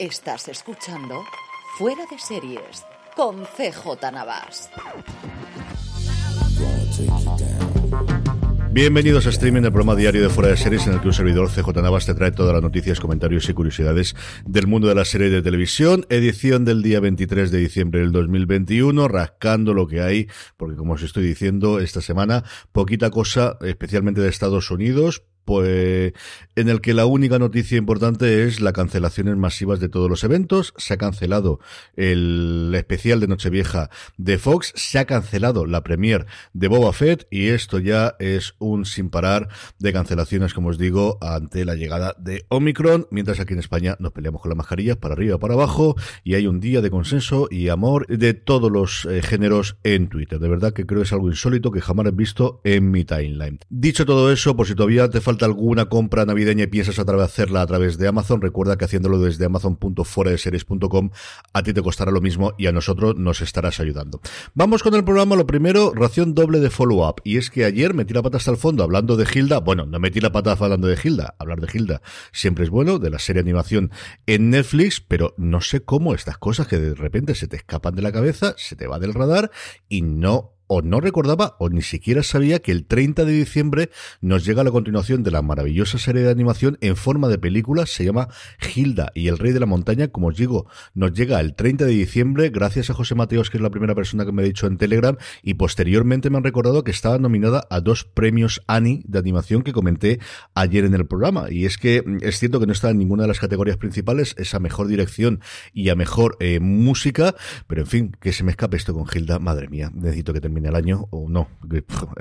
Estás escuchando Fuera de Series con CJ Navas. Bienvenidos a streaming, el programa diario de Fuera de Series, en el que un servidor CJ Navas te trae todas las noticias, comentarios y curiosidades del mundo de la serie de televisión. Edición del día 23 de diciembre del 2021, rascando lo que hay, porque como os estoy diciendo, esta semana, poquita cosa, especialmente de Estados Unidos, pues en el que la única noticia importante es la cancelaciones masivas de todos los eventos. Se ha cancelado el especial de Nochevieja de Fox, se ha cancelado la premier de Boba Fett y esto ya es un sin parar de cancelaciones, como os digo, ante la llegada de Omicron, mientras aquí en España nos peleamos con las mascarillas para arriba, para abajo y hay un día de consenso y amor de todos los eh, géneros en Twitter. De verdad que creo que es algo insólito que jamás he visto en mi timeline. Dicho todo eso, por si todavía te falta alguna compra navideña y piensas a hacerla a través de Amazon, recuerda que haciéndolo desde amazon.foradeseries.com a ti te costará lo mismo y a nosotros nos estarás ayudando. Vamos con el programa, lo primero, ración doble de follow-up. Y es que ayer metí la pata hasta el fondo hablando de Hilda. Bueno, no metí la pata hablando de Hilda. Hablar de Hilda siempre es bueno, de la serie animación en Netflix, pero no sé cómo estas cosas que de repente se te escapan de la cabeza, se te va del radar y no o no recordaba o ni siquiera sabía que el 30 de diciembre nos llega la continuación de la maravillosa serie de animación en forma de película, se llama Hilda y el Rey de la Montaña, como os digo, nos llega el 30 de diciembre. Gracias a José Mateos, que es la primera persona que me ha dicho en Telegram, y posteriormente me han recordado que estaba nominada a dos premios Annie de animación que comenté ayer en el programa, y es que mm, es cierto que no está en ninguna de las categorías principales, esa mejor dirección y a mejor eh, música, pero en fin, que se me escape esto con Hilda, madre mía, necesito que termine el año o no,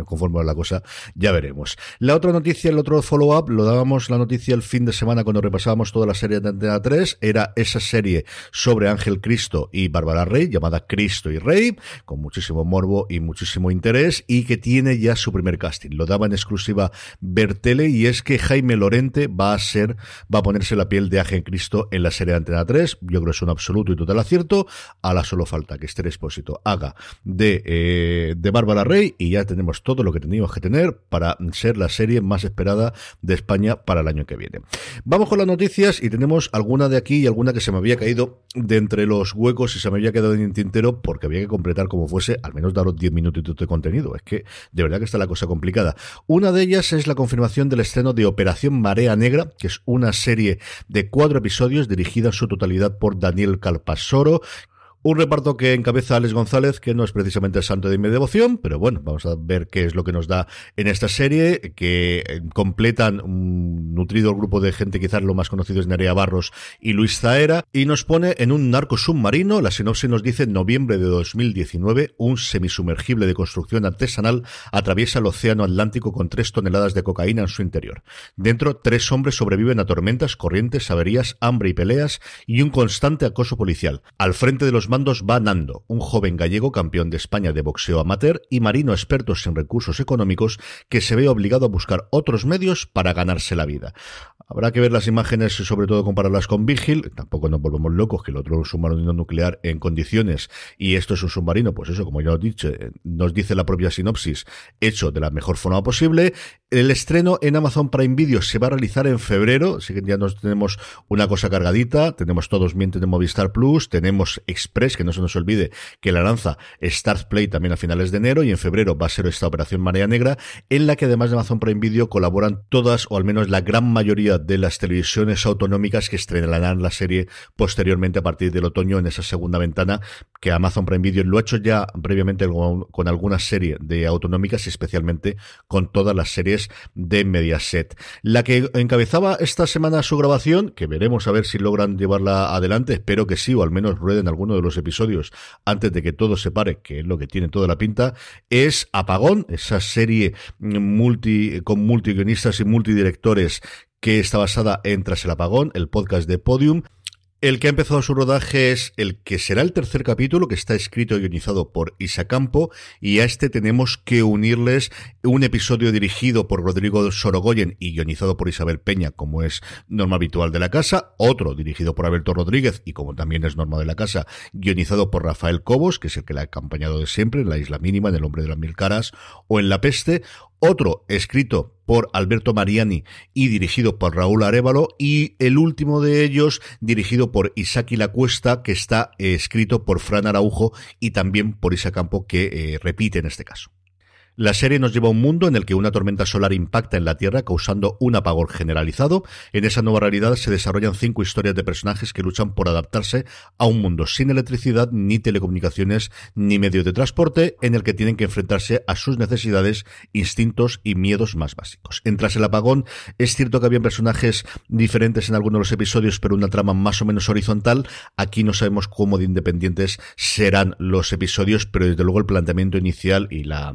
conforme a la cosa, ya veremos. La otra noticia, el otro follow-up, lo dábamos la noticia el fin de semana cuando repasábamos toda la serie de Antena 3, era esa serie sobre Ángel Cristo y Bárbara Rey, llamada Cristo y Rey, con muchísimo morbo y muchísimo interés, y que tiene ya su primer casting. Lo daba en exclusiva Bertele, y es que Jaime Lorente va a ser, va a ponerse la piel de Ángel Cristo en la serie de Antena 3. Yo creo que es un absoluto y total acierto. A la solo falta que este Expósito haga de eh, de, Bárbara Rey y ya tenemos todo lo que teníamos que tener para ser la serie más esperada de España para el año que viene. Vamos con las noticias y tenemos alguna de aquí y alguna que se me había caído de entre los huecos y se me había quedado en el tintero porque había que completar como fuese, al menos daros 10 minutitos de contenido. Es que de verdad que está la cosa complicada. Una de ellas es la confirmación del estreno de Operación Marea Negra, que es una serie de cuatro episodios dirigida en su totalidad por Daniel Calpasoro, un reparto que encabeza Alex González, que no es precisamente el santo de mi devoción, pero bueno, vamos a ver qué es lo que nos da en esta serie, que eh, completan un nutrido grupo de gente, quizás lo más conocido es Nerea Barros y Luis Zaera, y nos pone en un narco submarino, la sinopsis nos dice, noviembre de 2019, un semisumergible de construcción artesanal atraviesa el océano Atlántico con tres toneladas de cocaína en su interior. Dentro, tres hombres sobreviven a tormentas, corrientes, averías, hambre y peleas, y un constante acoso policial. Al frente de los mandos va Nando, un joven gallego campeón de España de boxeo amateur y marino experto en recursos económicos que se ve obligado a buscar otros medios para ganarse la vida. Habrá que ver las imágenes sobre todo compararlas con Vigil. Tampoco nos volvemos locos que el otro es un submarino nuclear en condiciones y esto es un submarino, pues eso, como ya os he dicho, eh, nos dice la propia sinopsis, hecho de la mejor forma posible. El estreno en Amazon Prime Video se va a realizar en febrero, así que ya nos tenemos una cosa cargadita. Tenemos todos mientes de Movistar Plus, tenemos Express, que no se nos olvide que la lanza Stars Play también a finales de enero y en febrero va a ser esta operación Marea Negra, en la que además de Amazon Prime Video colaboran todas o al menos la gran mayoría de las televisiones autonómicas que estrenarán la serie posteriormente a partir del otoño en esa segunda ventana que Amazon Prime Video lo ha hecho ya previamente con, alguna serie de autonómicas y especialmente con todas las series de Mediaset. La que encabezaba esta semana su grabación, que veremos a ver si logran llevarla adelante, espero que sí, o al menos rueden alguno de los episodios antes de que todo se pare, que es lo que tiene toda la pinta, es Apagón, esa serie multi, con multiguionistas y multidirectores que está basada en Tras el Apagón, el podcast de Podium. El que ha empezado su rodaje es el que será el tercer capítulo, que está escrito y guionizado por Isa Campo, y a este tenemos que unirles un episodio dirigido por Rodrigo Sorogoyen y guionizado por Isabel Peña, como es norma habitual de la casa, otro dirigido por Alberto Rodríguez y como también es norma de la casa, guionizado por Rafael Cobos, que es el que la ha acompañado de siempre en La Isla Mínima, en El Hombre de las Mil Caras o en La Peste, otro escrito por Alberto Mariani y dirigido por Raúl Arevalo, y el último de ellos dirigido por Isaki Lacuesta, que está eh, escrito por Fran Araujo y también por Isa Campo, que eh, repite en este caso. La serie nos lleva a un mundo en el que una tormenta solar impacta en la Tierra causando un apagón generalizado. En esa nueva realidad se desarrollan cinco historias de personajes que luchan por adaptarse a un mundo sin electricidad, ni telecomunicaciones, ni medios de transporte, en el que tienen que enfrentarse a sus necesidades, instintos y miedos más básicos. En Tras el apagón, es cierto que había personajes diferentes en algunos de los episodios, pero una trama más o menos horizontal. Aquí no sabemos cómo de independientes serán los episodios, pero desde luego el planteamiento inicial y la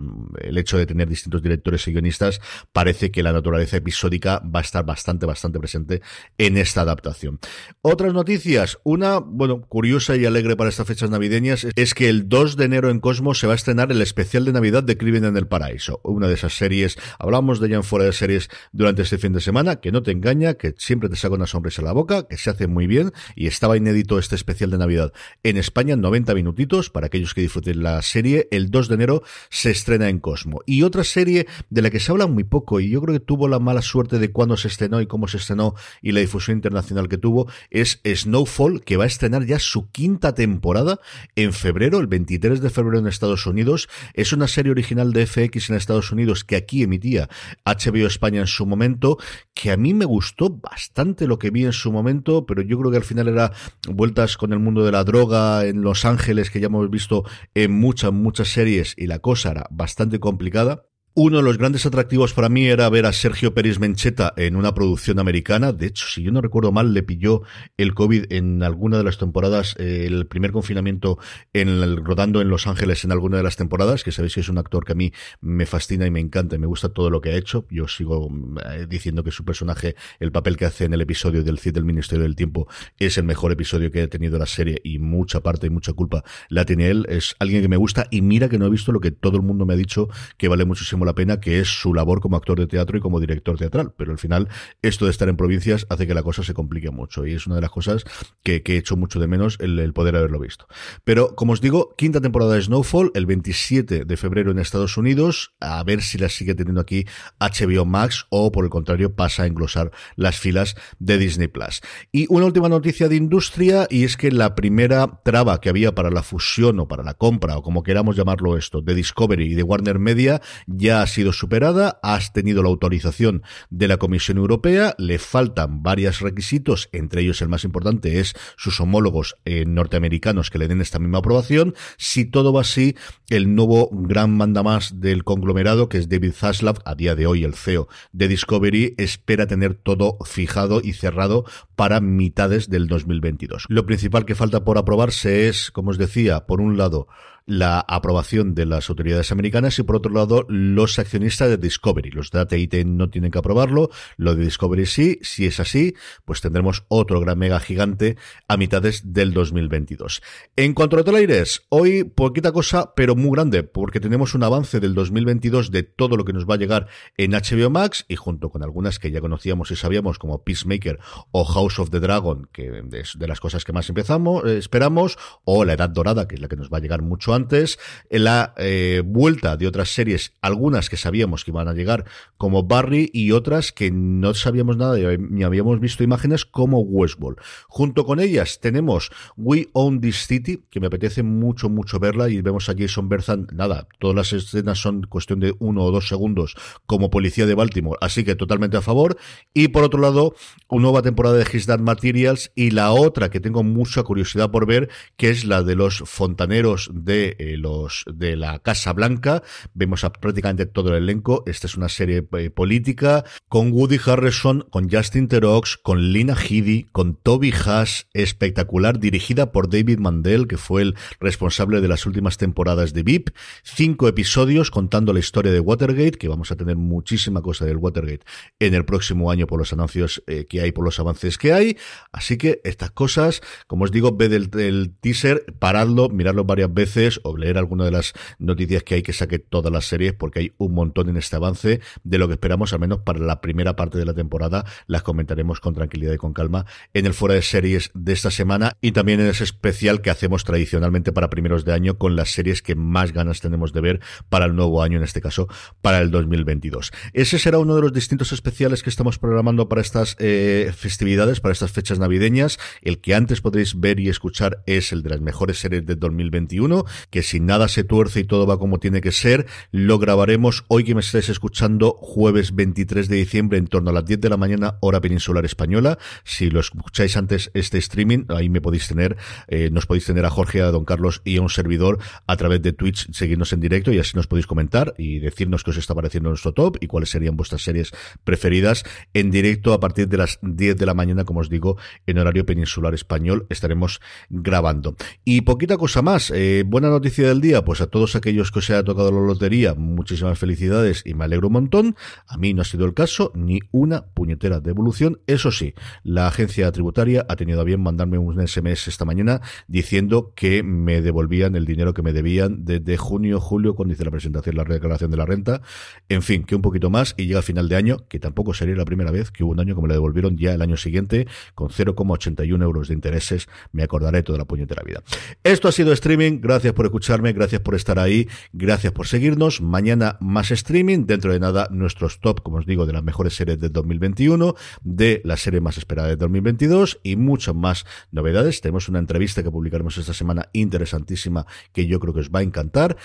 el hecho de tener distintos directores y guionistas, parece que la naturaleza episódica va a estar bastante, bastante presente en esta adaptación. Otras noticias, una, bueno, curiosa y alegre para estas fechas navideñas, es que el 2 de enero en Cosmos se va a estrenar el especial de Navidad de Crimen en el Paraíso, una de esas series, hablamos de ella en fuera de series durante este fin de semana, que no te engaña, que siempre te saca una sonrisa a la boca, que se hace muy bien, y estaba inédito este especial de Navidad en España, 90 minutitos, para aquellos que disfruten la serie, el 2 de enero se estrena en Cosmos. Y otra serie de la que se habla muy poco y yo creo que tuvo la mala suerte de cuándo se estrenó y cómo se estrenó y la difusión internacional que tuvo es Snowfall, que va a estrenar ya su quinta temporada en febrero, el 23 de febrero en Estados Unidos. Es una serie original de FX en Estados Unidos que aquí emitía HBO España en su momento, que a mí me gustó bastante lo que vi en su momento, pero yo creo que al final era vueltas con el mundo de la droga en Los Ángeles, que ya hemos visto en muchas, muchas series, y la cosa era bastante complicada complicada uno de los grandes atractivos para mí era ver a Sergio Pérez Mencheta en una producción americana. De hecho, si yo no recuerdo mal, le pilló el COVID en alguna de las temporadas, eh, el primer confinamiento en el, rodando en Los Ángeles en alguna de las temporadas, que sabéis que es un actor que a mí me fascina y me encanta y me gusta todo lo que ha hecho. Yo sigo eh, diciendo que su personaje, el papel que hace en el episodio del CID del Ministerio del Tiempo, es el mejor episodio que ha tenido la serie y mucha parte y mucha culpa la tiene él. Es alguien que me gusta y mira que no he visto lo que todo el mundo me ha dicho que vale muchísimo la pena, que es su labor como actor de teatro y como director teatral. Pero al final, esto de estar en provincias hace que la cosa se complique mucho. Y es una de las cosas que, he hecho mucho de menos el, poder haberlo visto. Pero, como os digo, quinta temporada de Snowfall, el 27 de febrero en Estados Unidos. A ver si la sigue teniendo aquí HBO Max o, por el contrario, pasa a englosar las filas de Disney Plus. Y una última noticia de industria, y es que la primera traba que había para la fusión o para la compra, o como queramos llamarlo esto, de Discovery y de Warner Media, ya ha sido superada, has tenido la autorización de la Comisión Europea, le faltan varios requisitos, entre ellos el más importante es sus homólogos eh, norteamericanos que le den esta misma aprobación. Si todo va así, el nuevo gran mandamás del conglomerado, que es David Zaslav, a día de hoy el CEO de Discovery, espera tener todo fijado y cerrado para mitades del 2022. Lo principal que falta por aprobarse es, como os decía, por un lado, la aprobación de las autoridades americanas y por otro lado los accionistas de Discovery. Los de AT&T no tienen que aprobarlo, lo de Discovery sí. Si es así, pues tendremos otro gran mega gigante a mitades del 2022. En cuanto a aires, hoy poquita cosa, pero muy grande, porque tenemos un avance del 2022 de todo lo que nos va a llegar en HBO Max y junto con algunas que ya conocíamos y sabíamos como Peacemaker o House of the Dragon, que es de las cosas que más empezamos, eh, esperamos, o La Edad Dorada, que es la que nos va a llegar mucho antes, la eh, vuelta de otras series, algunas que sabíamos que iban a llegar, como Barry, y otras que no sabíamos nada, ni habíamos visto imágenes, como Westworld. Junto con ellas tenemos We Own This City, que me apetece mucho, mucho verla, y vemos a Jason Bertham, nada, todas las escenas son cuestión de uno o dos segundos como policía de Baltimore, así que totalmente a favor. Y por otro lado, una nueva temporada de His Dark Materials, y la otra que tengo mucha curiosidad por ver, que es la de los fontaneros de eh, los de la Casa Blanca. Vemos prácticamente todo el elenco. Esta es una serie eh, política con Woody Harrison, con Justin Terox, con Lina Headey, con Toby Haas, espectacular, dirigida por David Mandel, que fue el responsable de las últimas temporadas de VIP. Cinco episodios contando la historia de Watergate, que vamos a tener muchísima cosa del Watergate en el próximo año por los anuncios eh, que hay, por los avances que hay. Así que estas cosas, como os digo, ved el teaser, paradlo, miradlo varias veces series o leer alguna de las noticias que hay que saque todas las series porque hay un montón en este avance de lo que esperamos, al menos para la primera parte de la temporada. Las comentaremos con tranquilidad y con calma en el fuera de series de esta semana y también en ese especial que hacemos tradicionalmente para primeros de año con las series que más ganas tenemos de ver para el nuevo año, en este caso para el 2022. Ese será uno de los distintos especiales que estamos programando para estas eh, festividades, para estas fechas navideñas. El que antes podréis ver y escuchar es el de las mejores series de 2021, que si nada se tuerce y todo va como tiene que ser, lo grabaremos hoy que me estáis escuchando jueves 23 de diciembre en torno a las 10 de la mañana hora peninsular española. Si lo escucháis antes este streaming, ahí me podéis tener, eh, nos podéis tener a Jorge, a Don Carlos y a un servidor a través de Twitch, seguirnos en directo y así nos podéis comentar y decirnos qué os está pareciendo nuestro top y cuáles serían vuestras series preferidas en directo a partir de las 10 de la mañana, como os digo, en horario peninsular español estaremos grabando. Y poquita cosa más, eh, buena noticia del día, pues a todos aquellos que os haya tocado la lotería, muchísimas felicidades y me alegro un montón. A mí no ha sido el caso, ni una puñetera devolución. Eso sí, la agencia tributaria ha tenido a bien mandarme un SMS esta mañana diciendo que me devolvían el dinero que me debían desde junio, julio, cuando hice la presentación, la declaración de la renta. En fin, que un poquito más y llega final de año, que tampoco sería la primera vez que hubo un año que me lo devolvieron ya el año siguiente con 0,81 euros de intereses. Me acordaré toda la puñetera vida. Esto ha sido streaming. Por escucharme, gracias por estar ahí, gracias por seguirnos. Mañana más streaming, dentro de nada nuestros top, como os digo, de las mejores series del 2021, de la serie más esperada de 2022 y muchas más novedades. Tenemos una entrevista que publicaremos esta semana interesantísima que yo creo que os va a encantar.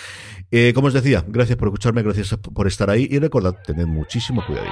Eh, como os decía, gracias por escucharme, gracias por estar ahí y recordad, tened muchísimo cuidado.